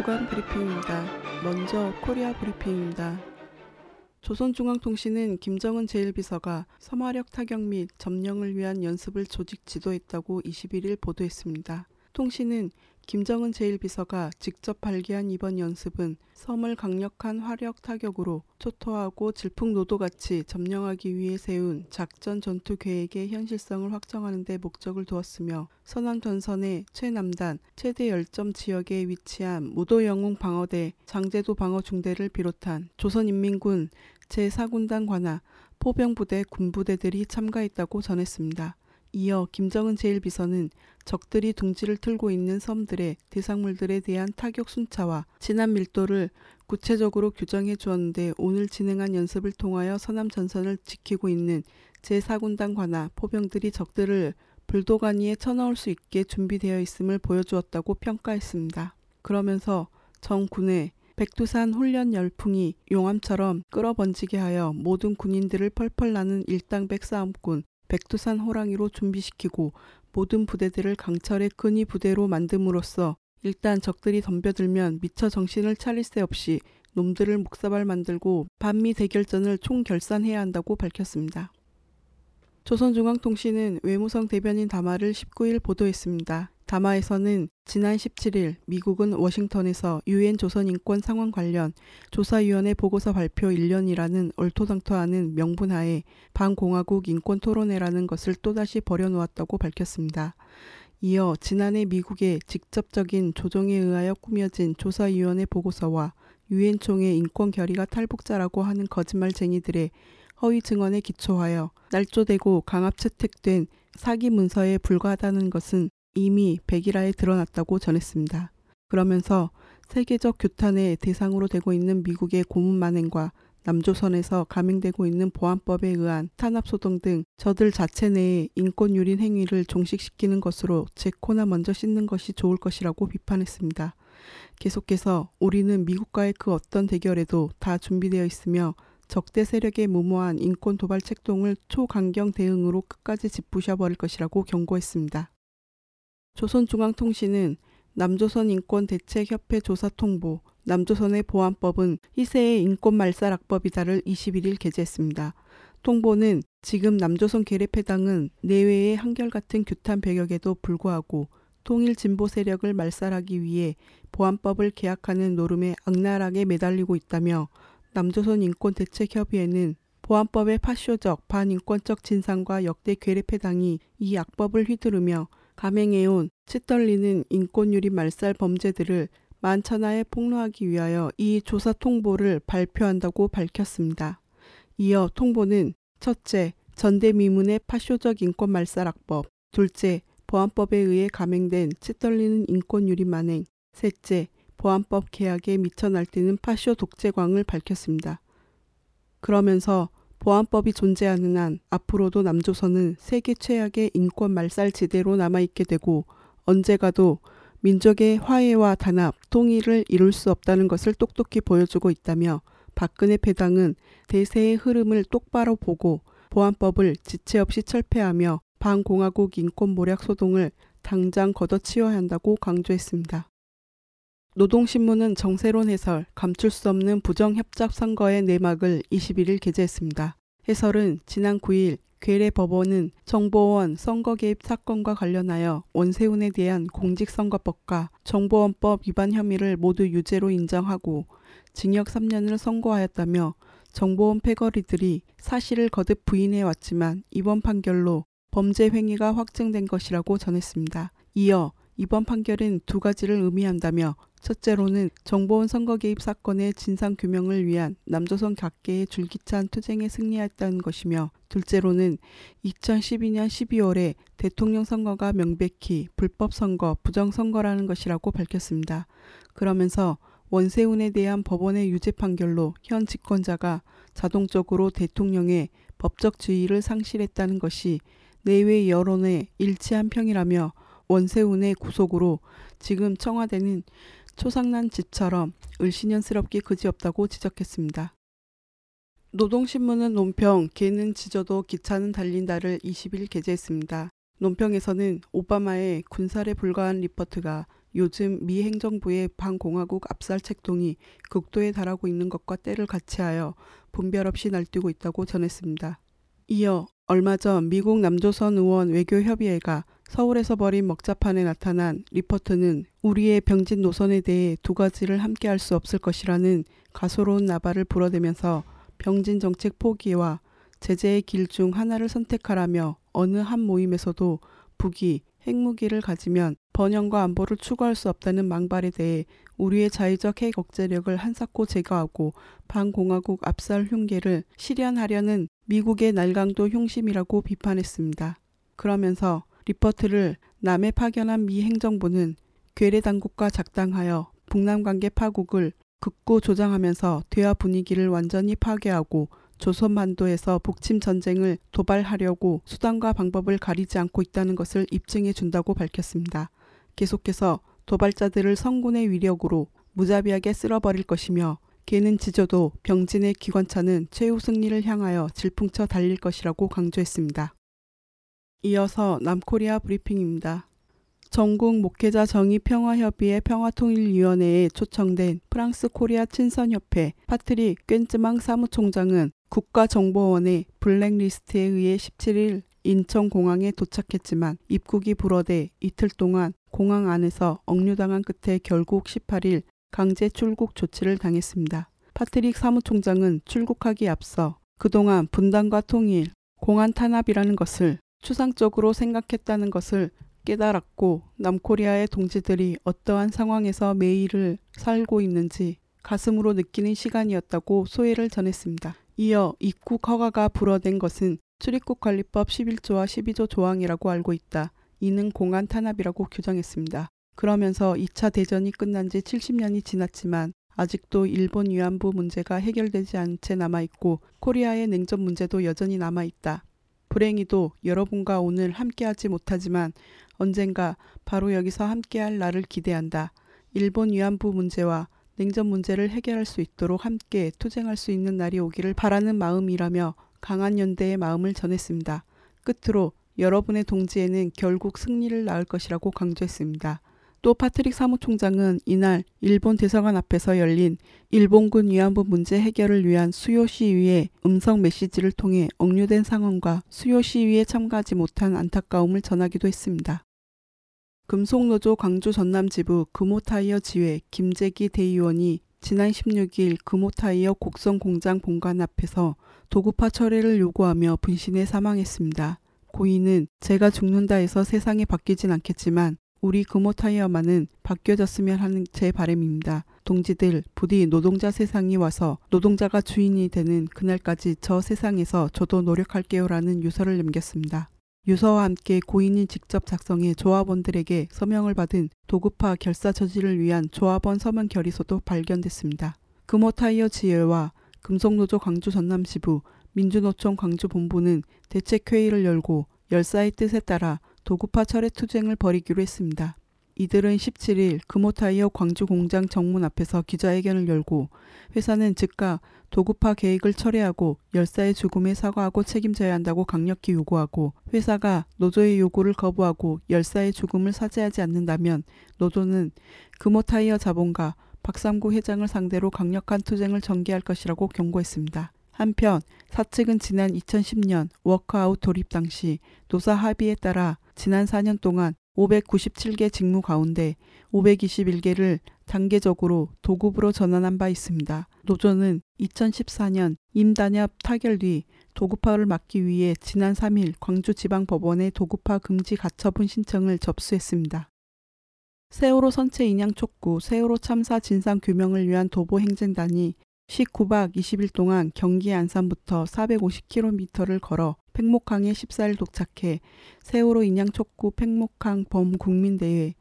주간 브리핑입니다. 먼저 코리아 브리핑입니다. 조선중앙통신은 김정은 제1비서가 섬화력 타격 및 점령을 위한 연습을 조직 지도했다고 21일 보도했습니다. 통신은 김정은 제1비서가 직접 발기한 이번 연습은 섬을 강력한 화력 타격으로 초토하고 질풍노도같이 점령하기 위해 세운 작전 전투 계획의 현실성을 확정하는 데 목적을 두었으며 서남 전선의 최남단 최대 열점 지역에 위치한 무도영웅 방어대 장제도 방어 중대를 비롯한 조선인민군 제4군단 관하 포병부대 군부대들이 참가했다고 전했습니다. 이어 김정은 제1비서는 적들이 둥지를 틀고 있는 섬들의 대상물들에 대한 타격 순차와 진압 밀도를 구체적으로 규정해 주었는데 오늘 진행한 연습을 통하여 서남 전선을 지키고 있는 제4군단 관하 포병들이 적들을 불도가니에 쳐넣을 수 있게 준비되어 있음을 보여주었다고 평가했습니다. 그러면서 정 군의 백두산 훈련 열풍이 용암처럼 끌어번지게 하여 모든 군인들을 펄펄 나는 일당백 싸움꾼 백두산 호랑이로 준비시키고 모든 부대들을 강철의 끈이 부대로 만듦으로써 일단 적들이 덤벼들면 미처 정신을 차릴 새 없이 놈들을 목사발 만들고 반미 대결전을 총결산해야 한다고 밝혔습니다. 조선중앙통신은 외무성 대변인 담화를 19일 보도했습니다. 담화에서는 지난 17일 미국은 워싱턴에서 유엔 조선인권 상황 관련 조사위원회 보고서 발표 1년이라는 얼토당토하는 명분하에 반공화국 인권 토론회라는 것을 또다시 벌여놓았다고 밝혔습니다. 이어 지난해 미국의 직접적인 조정에 의하여 꾸며진 조사위원회 보고서와 유엔 총회 인권 결의가 탈북자라고 하는 거짓말쟁이들의 허위 증언에 기초하여 날조되고 강압 채택된 사기 문서에 불과하다는 것은 이미 백일화에 드러났다고 전했습니다. 그러면서 세계적 규탄의 대상으로 되고 있는 미국의 고문 만행과 남조선에서 감행되고 있는 보안법에 의한 탄압소동 등 저들 자체 내의 인권유린 행위를 종식시키는 것으로 제 코나 먼저 씻는 것이 좋을 것이라고 비판했습니다. 계속해서 우리는 미국과의 그 어떤 대결에도 다 준비되어 있으며 적대 세력의 무모한 인권 도발 책동을 초강경 대응으로 끝까지 짚부셔버릴 것이라고 경고했습니다. 조선중앙통신은 남조선 인권대책협회 조사통보 남조선의 보안법은 희세의 인권말살악법이다를 21일 게재했습니다. 통보는 지금 남조선 계례패당은 내외의 한결같은 규탄 배격에도 불구하고 통일 진보 세력을 말살하기 위해 보안법을 계약하는 노름에 악랄하게 매달리고 있다며 남조선 인권대책협의회는 보안법의 파쇼적 반인권적 진상과 역대 괴뢰패당이 이 악법을 휘두르며 감행해온 치떨리는 인권유리 말살 범죄들을 만천하에 폭로하기 위하여 이 조사 통보를 발표한다고 밝혔습니다. 이어 통보는 첫째, 전대미문의 파쇼적 인권 말살 악법, 둘째, 보안법에 의해 감행된 치떨리는 인권유리 만행, 셋째, 보안법 계약에 미쳐 날뛰는 파쇼 독재광을 밝혔습니다. 그러면서 보안법이 존재하는 한 앞으로도 남조선은 세계 최악의 인권 말살 지대로 남아있게 되고 언제 가도 민족의 화해와 단합, 통일을 이룰 수 없다는 것을 똑똑히 보여주고 있다며 박근혜 패당은 대세의 흐름을 똑바로 보고 보안법을 지체 없이 철폐하며 반공화국 인권 모략 소동을 당장 걷어치워야 한다고 강조했습니다. 노동신문은 정세론 해설, 감출 수 없는 부정협작 선거의 내막을 21일 게재했습니다. 해설은 지난 9일 괴뢰 법원은 정보원 선거 개입 사건과 관련하여 원세훈에 대한 공직선거법과 정보원법 위반 혐의를 모두 유죄로 인정하고 징역 3년을 선고하였다며 정보원 패거리들이 사실을 거듭 부인해 왔지만 이번 판결로 범죄 행위가 확정된 것이라고 전했습니다. 이어 이번 판결은 두 가지를 의미한다며 첫째로는 정보원 선거 개입 사건의 진상 규명을 위한 남조선 각계의 줄기찬 투쟁에 승리했다는 것이며 둘째로는 2012년 12월에 대통령 선거가 명백히 불법 선거, 부정 선거라는 것이라고 밝혔습니다. 그러면서 원세훈에 대한 법원의 유죄 판결로 현 집권자가 자동적으로 대통령의 법적 지위를 상실했다는 것이 내외 여론의 일치한 평이라며 원세훈의 구속으로 지금 청와대는 초상난 집처럼 을신연스럽게 그지없다고 지적했습니다. 노동신문은 논평 개는 지져도 기차는 달린다를 20일 게재했습니다. 논평에서는 오바마의 군살에 불과한 리포트가 요즘 미 행정부의 반공화국 압살 책동이 극도에 달하고 있는 것과 때를 같이하여 분별 없이 날뛰고 있다고 전했습니다. 이어 얼마 전 미국 남조선 의원 외교협의회가 서울에서 벌인 먹자판에 나타난 리포트는 우리의 병진 노선에 대해 두 가지를 함께 할 수 없을 것이라는 가소로운 나발을 불어대면서 병진 정책 포기와 제재의 길 중 하나를 선택하라며 어느 한 모임에서도 북이 핵무기를 가지면 번영과 안보를 추구할 수 없다는 망발에 대해 우리의 자의적 핵 억제력을 한사코 제거하고 반공화국 압살 흉계를 실현하려는 미국의 날강도 흉심이라고 비판했습니다. 그러면서 리퍼트를 남에 파견한 미 행정부는 괴뢰 당국과 작당하여 북남 관계 파국을 극구 조장하면서 대화 분위기를 완전히 파괴하고 조선반도에서 북침 전쟁을 도발하려고 수단과 방법을 가리지 않고 있다는 것을 입증해 준다고 밝혔습니다. 계속해서 도발자들을 선군의 위력으로 무자비하게 쓸어버릴 것이며 개는 짖어도 병진의 기관차는 최후 승리를 향하여 질풍쳐 달릴 것이라고 강조했습니다. 이어서 남코리아 브리핑입니다. 전국 목회자 정의 평화협의회 평화통일위원회에 초청된 프랑스 코리아 친선협회 파트릭 꽹즈망 사무총장은 국가정보원의 블랙리스트에 의해 17일 인천공항에 도착했지만 입국이 불허돼 이틀 동안 공항 안에서 억류당한 끝에 결국 18일 강제 출국 조치를 당했습니다. 파트릭 사무총장은 출국하기 앞서 그동안 분단과 통일, 공안 탄압이라는 것을 추상적으로 생각했다는 것을 깨달았고 남코리아의 동지들이 어떠한 상황에서 매일을 살고 있는지 가슴으로 느끼는 시간이었다고 소회를 전했습니다. 이어 입국 허가가 불허된 것은 출입국 관리법 11조와 12조 조항이라고 알고 있다. 이는 공안 탄압이라고 규정했습니다. 그러면서 2차 대전이 끝난 지 70년이 지났지만 아직도 일본 위안부 문제가 해결되지 않은 채 남아있고 코리아의 냉전 문제도 여전히 남아있다. 불행히도 여러분과 오늘 함께하지 못하지만 언젠가 바로 여기서 함께할 날을 기대한다. 일본 위안부 문제와 냉전 문제를 해결할 수 있도록 함께 투쟁할 수 있는 날이 오기를 바라는 마음이라며 강한 연대의 마음을 전했습니다. 끝으로 여러분의 동지에는 결국 승리를 낳을 것이라고 강조했습니다. 또 파트릭 사무총장은 이날 일본 대사관 앞에서 열린 일본군 위안부 문제 해결을 위한 수요 시위에 음성 메시지를 통해 억류된 상황과 수요 시위에 참가하지 못한 안타까움을 전하기도 했습니다. 금속노조 광주 전남지부 금호타이어 지회 김재기 대의원이 지난 16일 금호타이어 곡성 공장 본관 앞에서 도구파 철회를 요구하며 분신해 사망했습니다. 고인은 제가 죽는다 해서 세상이 바뀌진 않겠지만 우리 금호 타이어만은 바뀌어졌으면 하는 제 바람입니다. 동지들 부디 노동자 세상이 와서 노동자가 주인이 되는 그날까지 저 세상에서 저도 노력할게요라는 유서를 남겼습니다. 유서와 함께 고인이 직접 작성해 조합원들에게 서명을 받은 도급파 결사 저지를 위한 조합원 서명 결의서도 발견됐습니다. 금호타이어 지회와 금속노조 광주 전남지부, 민주노총 광주본부는 대책회의를 열고 열사의 뜻에 따라 도급파 철회 투쟁을 벌이기로 했습니다. 이들은 17일 금호타이어 광주 공장 정문 앞에서 기자회견을 열고 회사는 즉각 도급파 계획을 철회하고 열사의 죽음에 사과하고 책임져야 한다고 강력히 요구하고 회사가 노조의 요구를 거부하고 열사의 죽음을 사죄하지 않는다면 노조는 금호타이어 자본가 박삼구 회장을 상대로 강력한 투쟁을 전개할 것이라고 경고했습니다. 한편 사측은 지난 2010년 워크아웃 돌입 당시 노사 합의에 따라 지난 4년 동안 597개 직무 가운데 521개를 단계적으로 도급으로 전환한 바 있습니다. 노조는 2014년 임단협 타결 뒤 도급화를 막기 위해 지난 3일 광주지방법원에 도급화 금지 가처분 신청을 접수했습니다. 세월호 선체 인양 촉구, 세월호 참사 진상 규명을 위한 도보 행진단이 19박 20일 동안 경기 안산부터 450km를 걸어 팽목항에 14일 도착해 세월호 인양 촉구 팽목항 범국민대회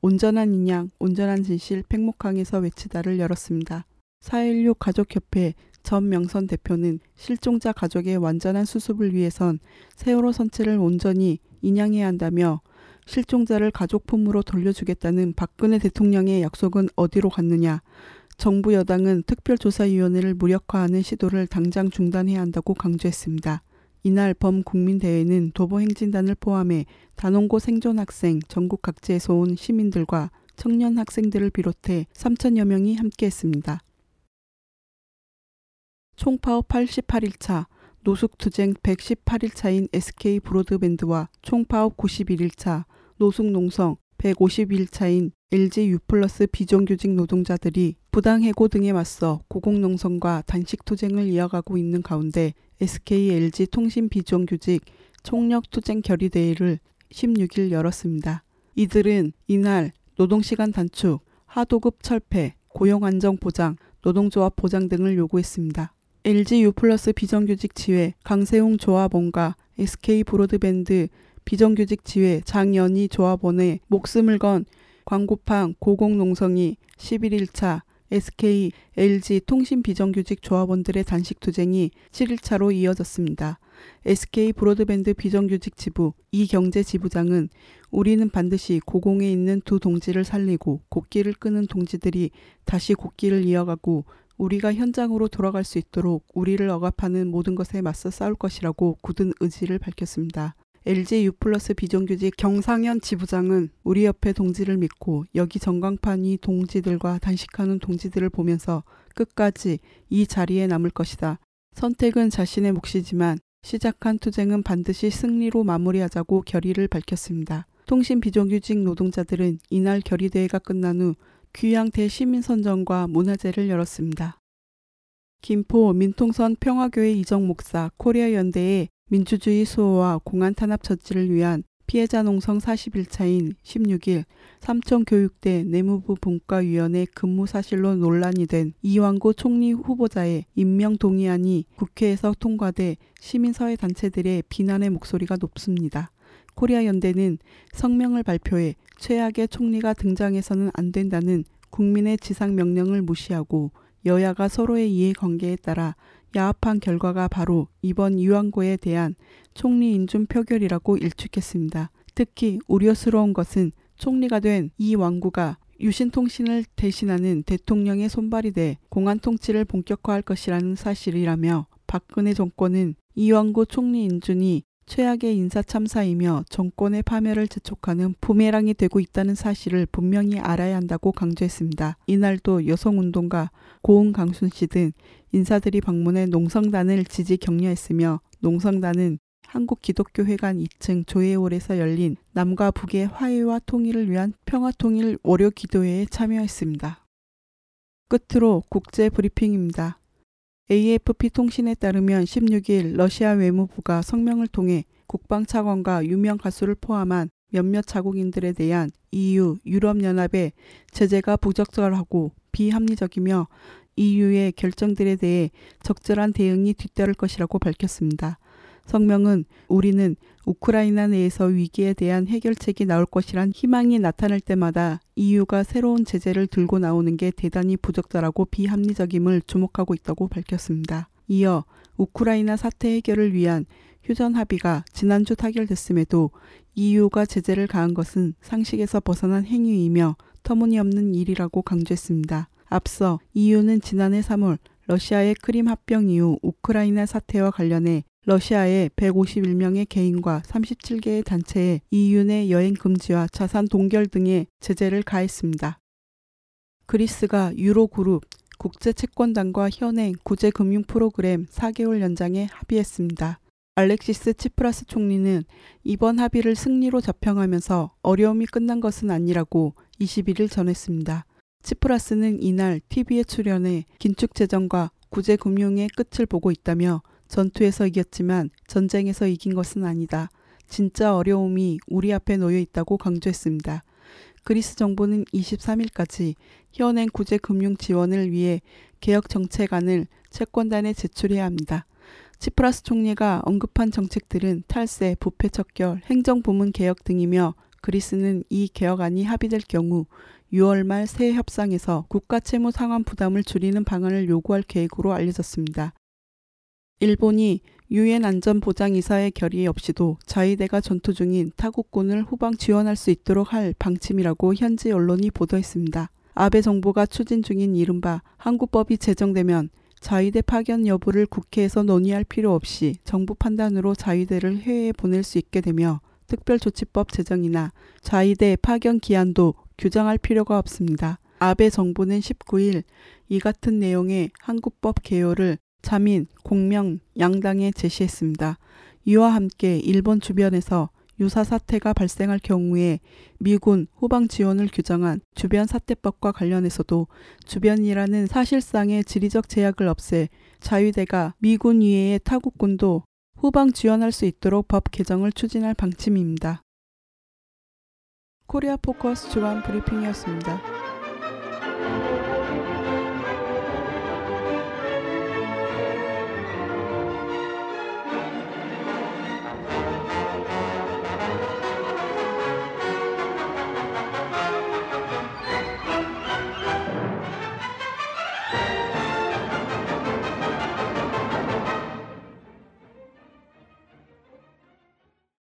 온전한 인양, 온전한 진실 팽목항에서 외치다를 열었습니다. 4.16 가족협회 전명선 대표는 실종자 가족의 완전한 수습을 위해선 세월호 선체를 온전히 인양해야 한다며 실종자를 가족 품으로 돌려주겠다는 박근혜 대통령의 약속은 어디로 갔느냐. 정부 여당은 특별조사위원회를 무력화하는 시도를 당장 중단해야 한다고 강조했습니다. 이날 범국민대회는 도보행진단을 포함해 단원고 생존 학생 전국 각지에서 온 시민들과 청년 학생들을 비롯해 3천여 명이 함께했습니다. 총파업 88일차 노숙투쟁 118일차인 SK 브로드밴드와 총파업 91일차 노숙농성 151차인 LG U+ 비정규직 노동자들이 부당해고 등에 맞서 고공농성과 단식투쟁을 이어가고 있는 가운데 SK LG 통신 비정규직 총력투쟁 결의대회를 16일 열었습니다. 이들은 이날 노동시간 단축, 하도급 철폐, 고용안정 보장, 노동조합 보장 등을 요구했습니다. LG U 플러스 비정규직 지회 강세웅 조합원과 SK 브로드밴드 비정규직 지회 장연희 조합원의 목숨을 건 광고팡 고공농성이 11일차 SK, LG 통신 비정규직 조합원들의 단식 투쟁이 7일차로 이어졌습니다. SK 브로드밴드 비정규직 지부 이경제 지부장은 우리는 반드시 고공에 있는 두 동지를 살리고 곡기를 끄는 동지들이 다시 곡기를 이어가고 우리가 현장으로 돌아갈 수 있도록 우리를 억압하는 모든 것에 맞서 싸울 것이라고 굳은 의지를 밝혔습니다. LG U 플러스 비정규직 경상현 지부장은 우리 옆에 동지를 믿고 여기 전광판 위 동지들과 단식하는 동지들을 보면서 끝까지 이 자리에 남을 것이다. 선택은 자신의 몫이지만 시작한 투쟁은 반드시 승리로 마무리하자고 결의를 밝혔습니다. 통신 비정규직 노동자들은 이날 결의대회가 끝난 후 귀향 대시민선전과 문화제를 열었습니다. 김포 민통선 평화교회 이적 목사 코리아 연대의 민주주의 수호와 공안 탄압 저지를 위한 피해자 농성 41차인 16일 삼청교육대 내무부 분과위원회 근무 사실로 논란이 된 이왕구 총리 후보자의 임명 동의안이 국회에서 통과돼 시민사회 단체들의 비난의 목소리가 높습니다. 코리아 연대는 성명을 발표해 최악의 총리가 등장해서는 안 된다는 국민의 지상 명령을 무시하고 여야가 서로의 이해관계에 따라 야합한 결과가 바로 이번 유한고에 대한 총리 인준 표결이라고 일축했습니다. 특히 우려스러운 것은 총리가 된 이 왕구가 유신통신을 대신하는 대통령의 손발이 돼 공안 통치를 본격화할 것이라는 사실이라며 박근혜 정권은 이왕구 총리 인준이 최악의 인사 참사이며 정권의 파멸을 재촉하는 부메랑이 되고 있다는 사실을 분명히 알아야 한다고 강조했습니다. 이날도 여성운동가 고은 강순 씨 등 인사들이 방문해 농성단을 지지 격려했으며 농성단은 한국기독교회관 2층 조회홀에서 열린 남과 북의 화해와 통일을 위한 평화통일 월요 기도회에 참여했습니다. 끝으로 국제 브리핑입니다. AFP 통신에 따르면 16일 러시아 외무부가 성명을 통해 국방 차관과 유명 가수를 포함한 몇몇 자국인들에 대한 EU, 유럽연합의 제재가 부적절하고 비합리적이며 EU의 결정들에 대해 적절한 대응이 뒤따를 것이라고 밝혔습니다. 성명은 우리는 우크라이나 내에서 위기에 대한 해결책이 나올 것이란 희망이 나타날 때마다 EU가 새로운 제재를 들고 나오는 게 대단히 부적절하고 비합리적임을 주목하고 있다고 밝혔습니다. 이어 우크라이나 사태 해결을 위한 휴전 합의가 지난주 타결됐음에도 EU가 제재를 가한 것은 상식에서 벗어난 행위이며 터무니없는 일이라고 강조했습니다. 앞서 EU는 지난해 3월 러시아의 크림 합병 이후 우크라이나 사태와 관련해 러시아의 151명의 개인과 37개의 단체에 내 여행 금지와 자산 동결 등의 제재를 가했습니다. 그리스가 유로그룹 국제채권단과 현행 구제금융 프로그램 4개월 연장에 합의했습니다. 알렉시스 치프라스 총리는 이번 합의를 승리로 자평하면서 어려움이 끝난 것은 아니라고 21일 전했습니다. 치프라스는 이날 TV에 출연해 긴축 재정과 구제 금융의 끝을 보고 있다며 전투에서 이겼지만 전쟁에서 이긴 것은 아니다. 진짜 어려움이 우리 앞에 놓여 있다고 강조했습니다. 그리스 정부는 23일까지 현행 구제 금융 지원을 위해 개혁 정책안을 채권단에 제출해야 합니다. 치프라스 총리가 언급한 정책들은 탈세, 부패 척결, 행정 부문 개혁 등이며 그리스는 이 개혁안이 합의될 경우 6월 말 새 협상에서 국가 채무 상환 부담을 줄이는 방안을 요구할 계획으로 알려졌습니다. 일본이 유엔 안전보장이사의 결의 없이도 자위대가 전투 중인 타국군을 후방 지원할 수 있도록 할 방침이라고 현지 언론이 보도했습니다. 아베 정부가 추진 중인 이른바 한국법이 제정되면 자위대 파견 여부를 국회에서 논의할 필요 없이 정부 판단으로 자위대를 해외에 보낼 수 있게 되며 특별조치법 제정이나 자위대 파견 기한도 규정할 필요가 없습니다. 아베 정부는 19일 이 같은 내용의 한국법 개요를 자민, 공명, 양당에 제시했습니다. 이와 함께 일본 주변에서 유사 사태가 발생할 경우에 미군 후방 지원을 규정한 주변 사태법과 관련해서도 주변이라는 사실상의 지리적 제약을 없애 자위대가 미군 이외의 타국군도 후방 지원할 수 있도록 법 개정을 추진할 방침입니다. 코리아 포커스 주간 브리핑이었습니다.